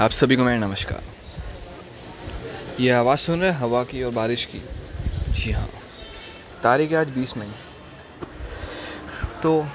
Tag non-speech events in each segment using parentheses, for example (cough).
आप सभी को मेरा नमस्कार। ये आवाज़ सुन रहे हवा की और बारिश की। जी हाँ तारीख है आज बीस मई। तो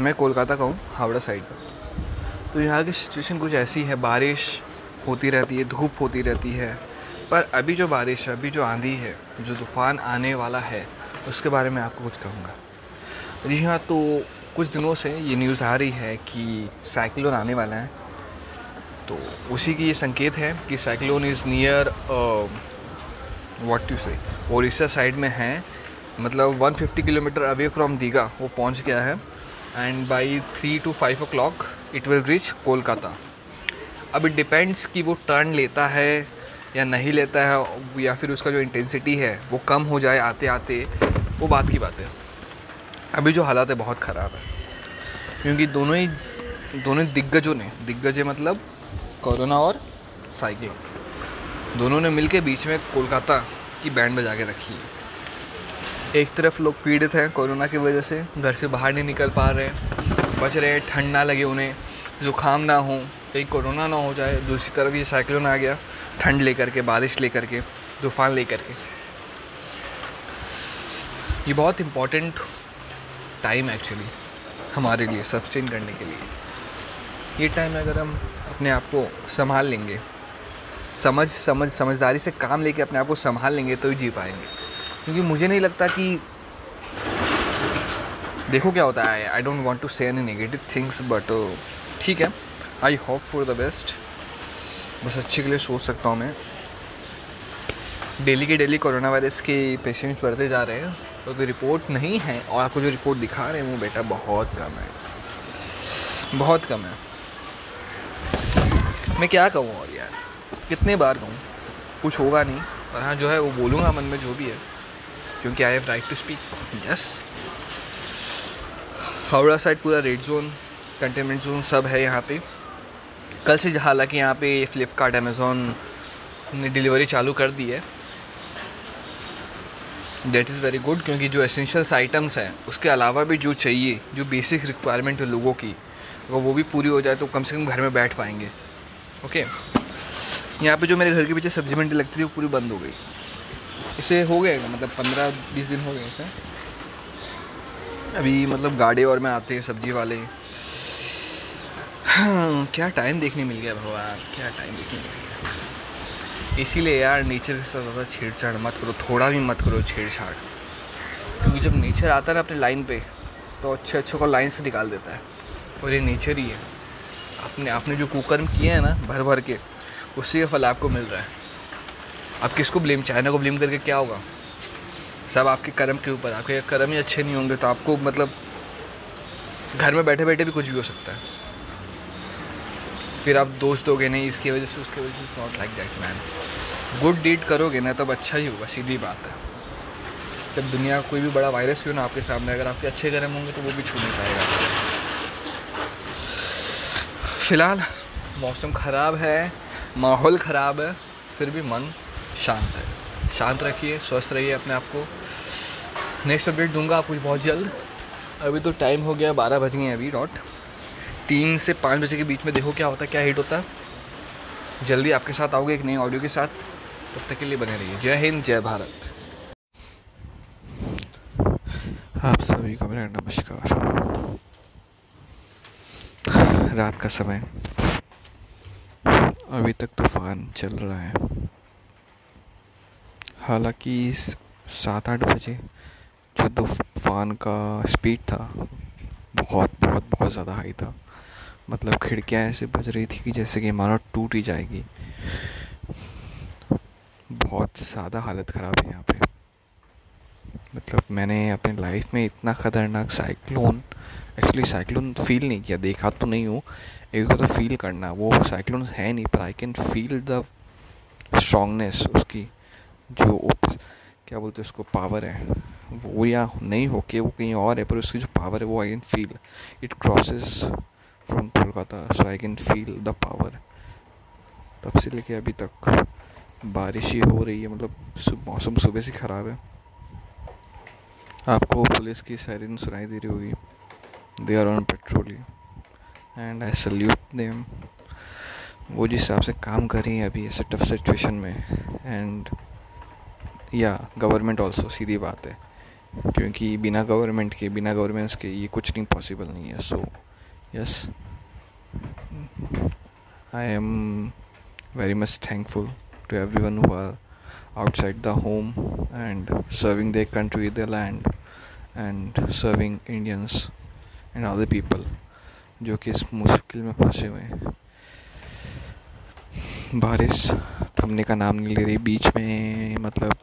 मैं कोलकाता का हूँ, हावड़ा साइड का तो यहाँ की सिचुएशन कुछ ऐसी है, बारिश होती रहती है, धूप होती रहती है, पर अभी जो बारिश है, अभी जो आंधी है, जो तूफ़ान आने वाला है, उसके बारे में आपको कुछ कहूँगा। जी हाँ तो कुछ दिनों से ये न्यूज़ आ रही है कि साइक्लोन आने वाला है। तो उसी की ये संकेत है कि cyclone is near what you say Odisha side में है। मतलब 150 किलोमीटर अवे फ्रॉम दीघा वो पहुँच गया है। And by three to five o'clock it will reach Kolkata अब इट डिपेंड्स कि वो टर्न लेता है या नहीं लेता है, या फिर उसका जो इंटेंसिटी है, वो कम हो जाए आते आते वो बात की बात है। अभी जो हालात है, बहुत ख़राब है। क्योंकि दोनों ही, दोनों दिग्गजों ने, दिग्गज मतलब कोरोना और साइकिल दोनों ने मिलके बीच में कोलकाता की बैंड बजा के रखी है। एक तरफ़ लोग पीड़ित हैं कोरोना की वजह से, घर से बाहर नहीं निकल पा रहे बच रहे ठंड ना लगे उन्हें, ज़ुकाम ना हो, कहीं कोरोना ना हो जाए, दूसरी तरफ़ ये साइक्लोन आ गया, ठंड लेकर के, बारिश लेकर के, तूफ़ान लेकर के। ये बहुत इम्पोर्टेंट टाइम एक्चुअली हमारे लिए सस्टेन करने के लिए। ये टाइम अगर हम अपने आप को संभाल लेंगे। समझ समझ, समझदारी से काम लेके अपने आप को संभाल लेंगे तो ही जी पाएँगे। क्योंकि मुझे नहीं लगता कि देखो क्या होता है I don't want to say any negative things but ठीक है। I hope for the best बस अच्छे के लिए सोच सकता हूँ मैं। डेली के डेली कोरोना वायरस के पेशेंट्स बढ़ते जा रहे हैं तो कोई रिपोर्ट नहीं है, और आपको जो रिपोर्ट दिखा रहे हैं वो बेटा बहुत कम है। बहुत कम है। मैं क्या कहूँ और यार? कितने बार कहूँ? कुछ होगा नहीं। पर हाँ जो है, वो बोलूँगा मन में जो भी है। क्योंकि I have right to speak yes Howrah side पूरा रेड जोन कंटेनमेंट जोन सब है यहाँ पे। कल से हालाँकि यहाँ पे फ्लिपकार्ट अमेज़ोन ने डिलीवरी चालू कर दी है। डेट इज़ वेरी गुड क्योंकि जो एसेंशियल्स आइटम्स हैं, उसके अलावा भी जो चाहिए, जो बेसिक रिक्वायरमेंट है लोगों की अगर वो भी पूरी हो जाए तो कम से कम घर में बैठ पाएँगे। ओके यहाँ पे जो मेरे घर के पीछे सब्ज़ी मंडी लगती थी, वो पूरी बंद हो गई। इसे हो गए मतलब पंद्रह बीस दिन हो गए इसे? अभी मतलब गाड़ी और में आते हैं, सब्ज़ी वाले। हाँ क्या टाइम देखने मिल गया भगवान, क्या टाइम देखने मिल गया। इसीलिए यार नेचर के साथ ज़्यादा छेड़छाड़ मत करो, थोड़ा भी मत करो छेड़छाड़। क्योंकि जब नेचर आता है ना अपने लाइन पे तो अच्छे अच्छे को लाइन से निकाल देता है। और ये नेचर ही है। अपने आपने जो कुकर्म किए हैं ना भर भर के, उसी का फल आपको मिल रहा है। आप किसको ब्लेम चाइना को ब्लेम करके क्या होगा? सब आपके कर्म के ऊपर, आपके कर्म ही अच्छे नहीं होंगे तो आपको मतलब घर में बैठे बैठे भी कुछ भी हो सकता है। फिर आप दोस्त दोगे नहीं, इसकी वजह से, उसकी वजह से not like that man good deed करोगे ना, तब अच्छा ही होगा, सीधी बात है। जब दुनिया कोई भी बड़ा वायरस क्यों ना आपके सामने, अगर आपके अच्छे कर्म होंगे तो वो भी छू नहीं पाएगा। फ़िलहाल मौसम ख़राब है माहौल ख़राब है फिर भी मन शांत है। शांत रखिए स्वस्थ रहिए अपने आप को। नेक्स्ट अपडेट दूँगा आपको बहुत जल्द। अभी तो टाइम हो गया बारह बज गए अभी डॉट तीन से पाँच बजे के बीच में देखो क्या होता है क्या हिट होता है। जल्दी आपके साथ आओगे एक नई ऑडियो के साथ। तब तक के लिए बने रहिए। जय हिंद जय भारत। आप सभी को मेरा नमस्कार। रात का समय। अभी तक तूफ़ान चल रहा है। हालाँकि सात आठ बजे जो तूफ़ान का स्पीड था, बहुत बहुत बहुत ज़्यादा हाई था। मतलब खिड़कियाँ ऐसे बज रही थी कि जैसे कि इमारत टूट ही जाएगी। बहुत ज़्यादा हालत ख़राब है यहाँ पे। मतलब मैंने अपने लाइफ में इतना ख़तरनाक साइक्लोन एक्चुअली साइक्लोन फील नहीं किया। देखा तो नहीं हूँ। एक तो फील करना वो साइक्लोन है नहीं पर I can feel the strongness उसकी। जो क्या बोलते हैं उसको? पावर है। वो या नहीं हो के वो कहीं और है, पर उसकी जो पावर है, वो I can feel it crosses from Kolkata so I can feel the power तब से लेके अभी तक बारिश ही हो रही है। मतलब मौसम सुबह से ख़राब है। आपको पुलिस की सायरन सुनाई दे रही होगी। They are on patrol and I salute them वो जिस हिसाब से काम कर रही हैं अभी ऐसे टफ सिचुएशन में। एंड या गवर्नमेंट ऑल्सो सीधी बात है। क्योंकि बिना गवर्नमेंट के बिना गवर्नमेंट्स के ये कुछ नहीं पॉसिबल नहीं है। So yes I am very much thankful to everyone who are outside the home and serving their country, their land, and serving Indians and other people, जो कि इस मुश्किल में फंसे हुए हैं। बारिश, थमने का नाम नहीं ले रही, बीच में मतलब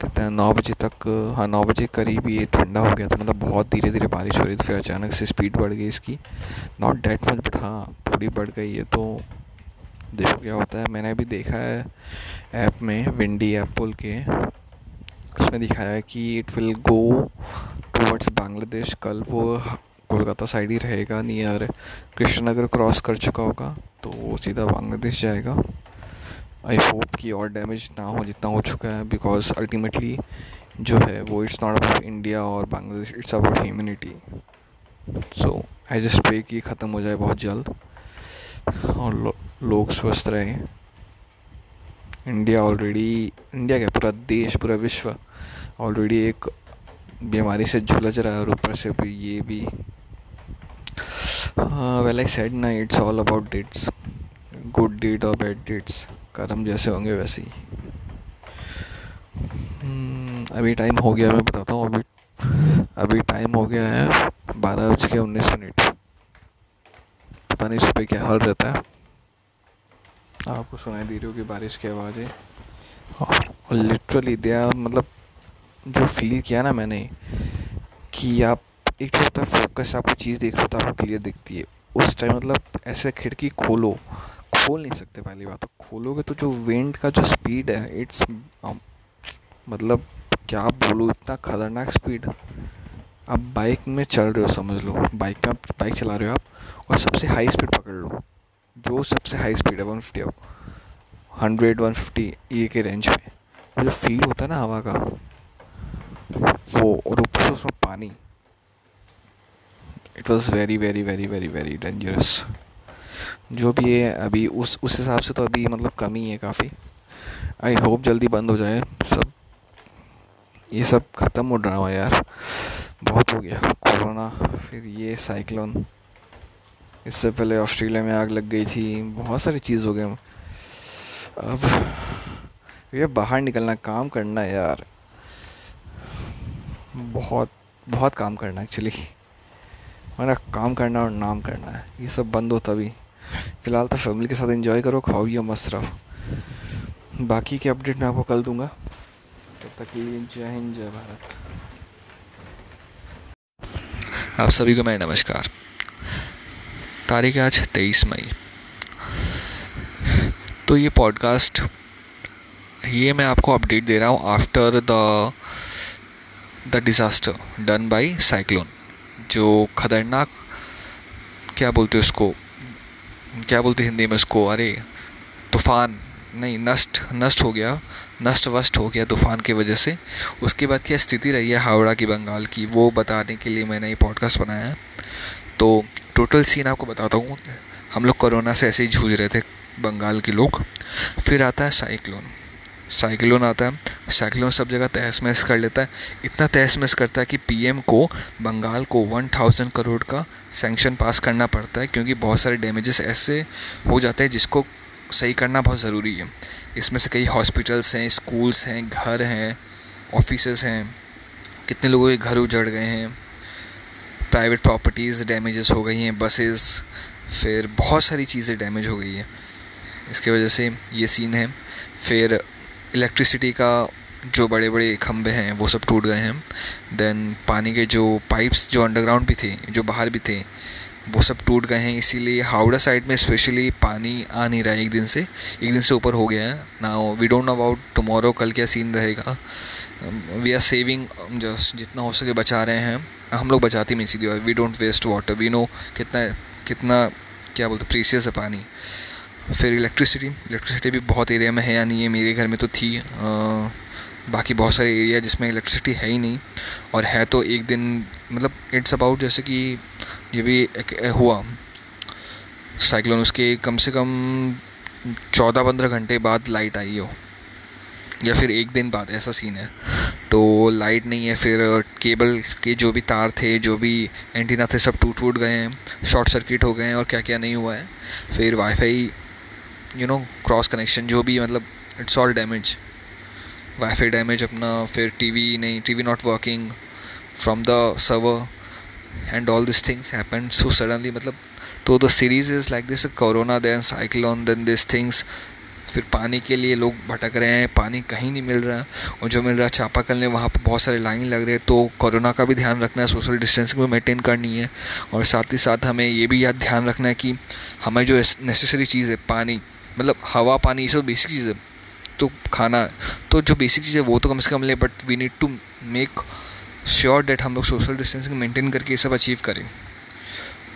कहते हैं नौ बजे तक हाँ नौ बजे करीब ये ठंडा हो गया था मतलब बहुत धीरे धीरे बारिश हो रही थी, फिर अचानक से स्पीड बढ़ गई इसकी। नॉट डैट मच बट हाँ थोड़ी बढ़ गई है तो देखो क्या होता है। मैंने अभी देखा है ऐप में विंडी ऐप बोल के, उसमें दिखाया है कि it will go towards Bangladesh कल वो कोलकाता साइड ही रहेगा नियर कृष्णनगर क्रॉस कर चुका होगा तो वो सीधा बांग्लादेश जाएगा। आई होप कि और डैमेज ना हो जितना हो चुका है बिकॉज़ अल्टीमेटली जो है वो इट्स नॉट अबाउट इंडिया और Bangladesh it's about humanity so I just pray कि ख़त्म हो जाए बहुत जल्द और लो, लोग स्वस्थ रहे। इंडिया ऑलरेडी इंडिया क्या पूरा देश पूरा विश्व ऑलरेडी एक बीमारी से झुलझ रहा है और ऊपर से भी ये भी वेल आई सेड ना it's all about deeds good deed और बैड डेट्स कर्म जैसे होंगे वैसे ही। hmm, अभी टाइम हो गया मैं बताता हूँ अभी। अभी टाइम हो गया है बारह बज के उन्नीस मिनट। पता नहीं सुबह क्या हाल रहता है। आपको सुनाई दे रही होगी बारिश की आवाज़ें। और लिटरली दिया मतलब जो फील किया ना मैंने कि आप एक जो होता है फोकस आपको चीज़ देख रहे हो तो आपको क्लियर दिखती है। उस टाइम मतलब ऐसे खिड़की खोलो, खोल नहीं सकते पहली बात तो। खोलोगे तो जो विंड का जो स्पीड है इट्स मतलब क्या बोलो, इतना खतरनाक स्पीड आप बाइक में चल रहे हो, समझ लो। बाइक में आप बाइक चला रहे हो आप और सबसे हाई स्पीड पकड़ लो। जो सबसे हाई स्पीड है one fifty hundred one fifty ये के रेंज में जो फील होता है ना, हवा का, वो, और ऊपर से उसमें पानी। It was very very very very very dangerous जो भी है, अभी उस उस हिसाब से तो अभी मतलब कमी है काफ़ी। आई होप जल्दी बंद हो जाए। सब, ये सब ख़त्म हो ड्रामा यार। बहुत हो गया। कोरोना, फिर ये साइक्लोन इससे पहले ऑस्ट्रेलिया में आग लग गई थी। बहुत सारी चीज़ हो गए अब ये बाहर निकलना, काम करना यार। बहुत बहुत काम करना एक्चुअली मेरा काम करना और नाम करना है। ये सब बंद हो तभी। फ़िलहाल तो फैमिली के साथ एंजॉय करो, खाओ ये मस्त रहो। बाकी के अपडेट मैं आपको कल दूँगा। तब तक के लिए जय हिंद, जय भारत। आप सभी को मेरा नमस्कार। तारीख आज तेईस मई। तो ये पॉडकास्ट ये मैं आपको अपडेट दे रहा हूँ after the the disaster done by cyclone जो खतरनाक, क्या बोलते हैं उसको, क्या बोलते हिंदी में उसको, अरे, तूफ़ान, नहीं, नष्ट नष्ट हो गया नष्ट वष्ट हो गया तूफ़ान की वजह से। उसके बाद क्या स्थिति रही है हावड़ा की, बंगाल की, वो बताने के लिए मैंने ये पॉडकास्ट बनाया है। तो टोटल सीन आपको बताता हूँ, हम लोग कोरोना से ऐसे ही जूझ रहे थे, बंगाल के लोग। फिर आता है साइक्लोन साइक्लोन आता है, साइक्लोन सब जगह तहस महस कर लेता है। इतना तहस महस करता है कि पीएम को, बंगाल को वन थाउज़ेंड करोड़ का सेंक्शन पास करना पड़ता है, क्योंकि बहुत सारे डैमेजेस ऐसे हो जाते हैं जिसको सही करना बहुत ज़रूरी है। इसमें से कई हॉस्पिटल्स हैं स्कूल्स हैं, घर हैं ऑफ़िस हैं, कितने लोगों के घर उजड़ गए हैं प्राइवेट प्रॉपर्टीज़ डैमेजेस हो गई हैं बसेस फिर बहुत सारी चीज़ें डैमेज हो गई हैं। इसके वजह से ये सीन है। फिर इलेक्ट्रिसिटी का जो बड़े बड़े खंभे हैं, वो सब टूट गए हैं। देन पानी के जो पाइप्स जो अंडरग्राउंड भी थे, जो बाहर भी थे, वो सब टूट गए हैं। इसीलिए हावड़ा साइड में स्पेशली पानी आ नहीं रहा है एक दिन से। एक दिन से ऊपर हो गया है। ना we don't know about tomorrow कल क्या सीन रहेगा। वी आर सेविंग जस्ट जितना हो सके बचा रहे हैं। हम लोग बचाते नहीं सीधी we don't waste water we know कितना कितना, क्या बोलते प्रीसियस है पानी। फिर इलेक्ट्रिसिटी इलेक्ट्रिसिटी भी बहुत एरिया में है या नहीं है मेरे घर में तो थी आ, बाकी बहुत सारे एरिया जिसमें इलेक्ट्रिसिटी है ही नहीं और है तो एक दिन मतलब इट्स अबाउट जैसे कि ये भी एक एक हुआ। साइक्लोन उसके कम से कम चौदह पंद्रह घंटे बाद लाइट आई हो या फिर एक दिन बाद ऐसा सीन है। तो लाइट नहीं है फिर केबल के जो भी तार थे जो भी एंटीना थे सब टूट टूट गए हैं शॉर्ट सर्किट हो गए हैं और क्या क्या नहीं हुआ है। फिर wifi you know cross connection जो भी मतलब it's all damage wifi damage अपना, फिर टीवी नहीं TV not working from the server and all this things happen so suddenly मतलब तो the series is like this corona then cyclone then this things फिर पानी के लिए लोग भटक रहे हैं, पानी कहीं नहीं मिल रहा है. और जो मिल रहा है चापाकल ने वहाँ पर बहुत सारे लाइन लग रहे हैं. तो कोरोना का भी ध्यान रखना है सोशल डिस्टेंसिंग भी मेंटेन करनी है. और साथ ही साथ हमें ये भी याद ध्यान रखना है कि हमें जो नेसेसरी चीज़ है, पानी. मतलब हवा, पानी, ये सब बेसिक चीज़। है तो खाना तो जो बेसिक चीज़ है, वो तो कम से कम ले but we need to make sure that हम लोग सोशल डिस्टेंसिंग मेंटेन करके ये सब अचीव करें।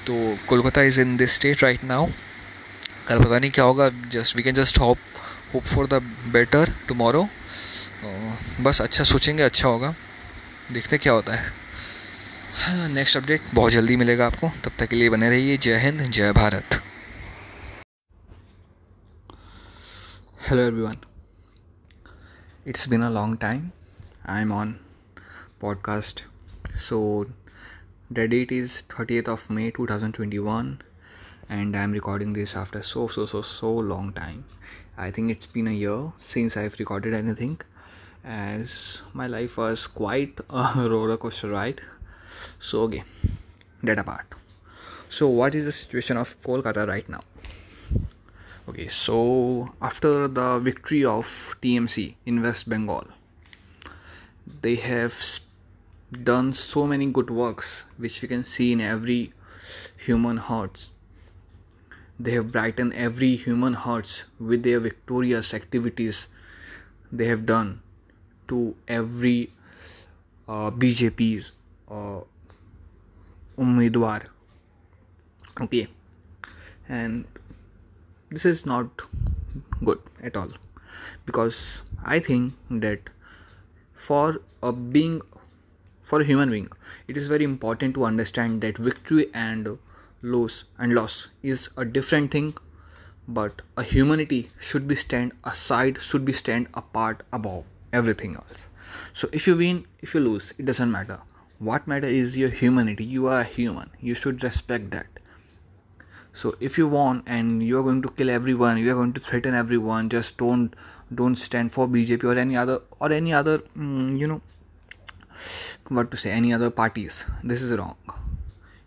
तो Kolkata is in this state right now कल पता नहीं क्या होगा just we can just hope hope for the better tomorrow बस अच्छा सोचेंगे अच्छा होगा। देखते क्या होता है। नेक्स्ट अपडेट बहुत जल्दी मिलेगा आपको। तब तक के लिए बने रहिए। जय हिंद, जय Bharat. Hello everyone. It's been a long time. I'm on podcast. So the date is 30th of May 2021 and I'm recording this after so so so so long time. I think it's been a year since I've recorded anything as my life was quite a (laughs) roller coaster ride. So okay, that apart. So what is the situation of Kolkata right now? Okay so after the victory of tmc in west bengal they have done so many good works which we can see in every human hearts they have brightened every human hearts with their victorious activities they have done to every uh, BJP's uh, umidwar. Okay, and this is not good at all. Because I think that for a being for a human being it is very important to understand that victory and loss and loss is a different thing. But a humanity should be stand aside should be stand apart above everything else. So if you win if you lose it doesn't matter. What matter is your humanity. You are a human. You should respect that so if you want and you are going to kill everyone you are going to threaten everyone just don't don't stand for bjp or any other or any other mm, you know what to say any other parties this is wrong.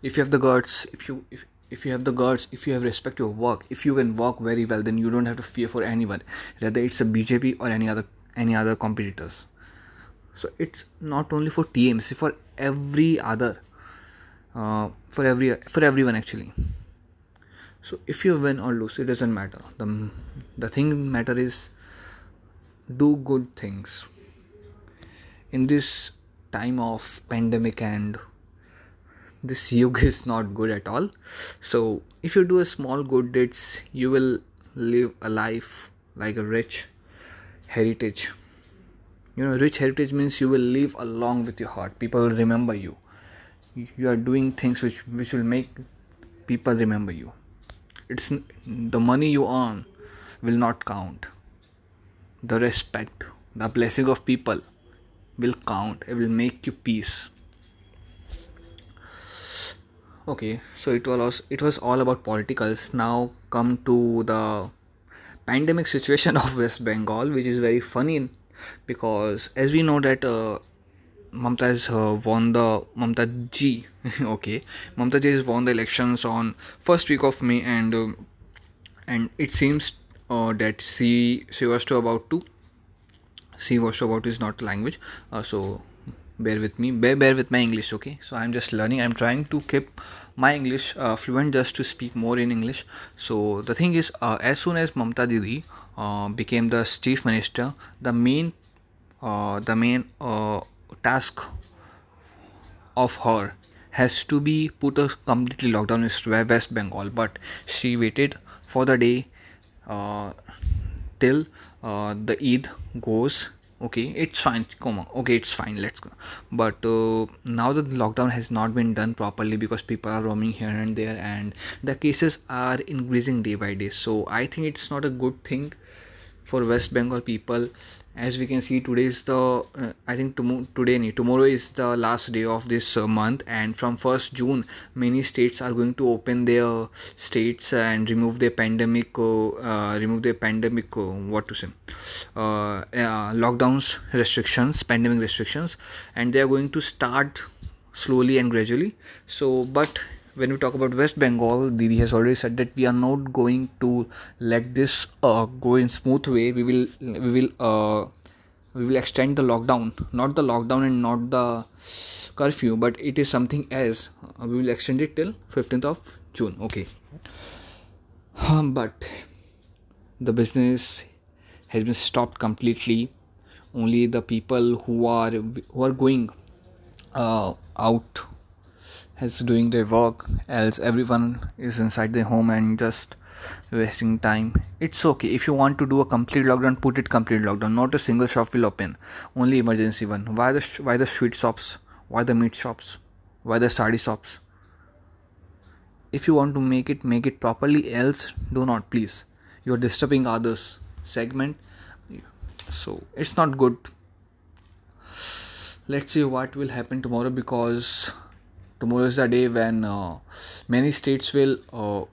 If you have the guts if you if, if you have the guts if you have respect your work if you can work very well then you don't have to fear for anyone whether it's a bjp or any other any other competitors. So it's not only for tmc for every other uh, for every for everyone actually so if you win or lose it doesn't matter. The the thing matter is do good things. In this time of pandemic and this (laughs) yoga is not good at all. So if you do a small good deeds you will live a life like a rich heritage. You know rich heritage means you will live along with your heart. People will remember you. You are doing things which which will make people remember you it's the money you earn will not count. The respect the blessing of people will count. It will make you peace. Okay so it was it was all about politicals. Now come to the pandemic situation (laughs) of west bengal which is very funny because as we know that uh, Mamta uh, won the Mamta G. (laughs) okay, Mamta G has won the elections on first week of May, and uh, and it seems uh, that she she was to about to she was to about is not language. Uh, so bear with me bear, bear with my english okay so i'm just learning i'm trying to keep my english uh, fluent just to speak more in english so the thing is uh, as soon as mamta didi became the chief minister the main the main task of her has to be put a completely lockdown in west bengal. But she waited for the day uh, till the eid goes. Okay it's fine. Come on. Okay it's fine. Let's go. But uh, now the lockdown has not been done properly because people are roaming here and there and the cases are increasing day by day. So i think it's not a good thing for west bengal people as we can see today is the uh, i think tom- today tomorrow is the last day of this uh, month. And from 1st june many states are going to open their states and remove their pandemic uh, uh remove their pandemic uh, what to say uh, lockdowns restrictions pandemic restrictions. And they are going to start slowly and gradually. So but when we talk about West Bengal, Didi has already said that we are not going to let this uh, go in smooth way. We will we will uh, we will extend the lockdown, not the lockdown and not the curfew, but it is something else. Uh, we will extend it till 15th of June. Okay, um, but the business has been stopped completely. Only the people who are who are going uh, out is doing their work else everyone is inside their home and just wasting time. It's okay. If you want to do a complete lockdown put it complete lockdown. Not a single shop will open. Only emergency one. Why the why the sweet shops? Why the meat shops? Why the sari shops? If you want to make it make it properly else do not please. You're disturbing others segment. So it's not good. Let's see what will happen tomorrow because tomorrow is the day when uh, many states will uh,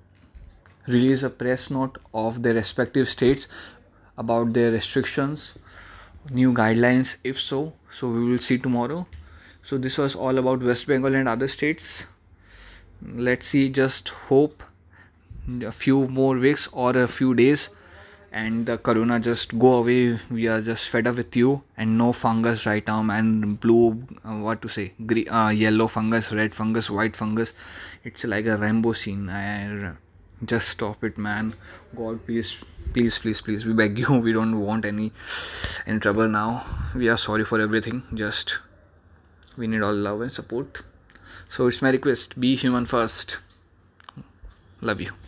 release a press note of their respective states about their restrictions new guidelines. If so so we will see tomorrow. So this was all about west bengal and other states. Let's see just hope a few more weeks or a few days and the corona just go away. We are just fed up with you. And no fungus right now and blue uh, what to say? Green, uh, yellow fungus red fungus white fungus. It's like a rainbow scene. I, just stop it man. God please please please please. We beg you. (laughs) We don't want any any trouble now. We are sorry for everything. Just we need all love and support. So it's my request. Be human first. Love you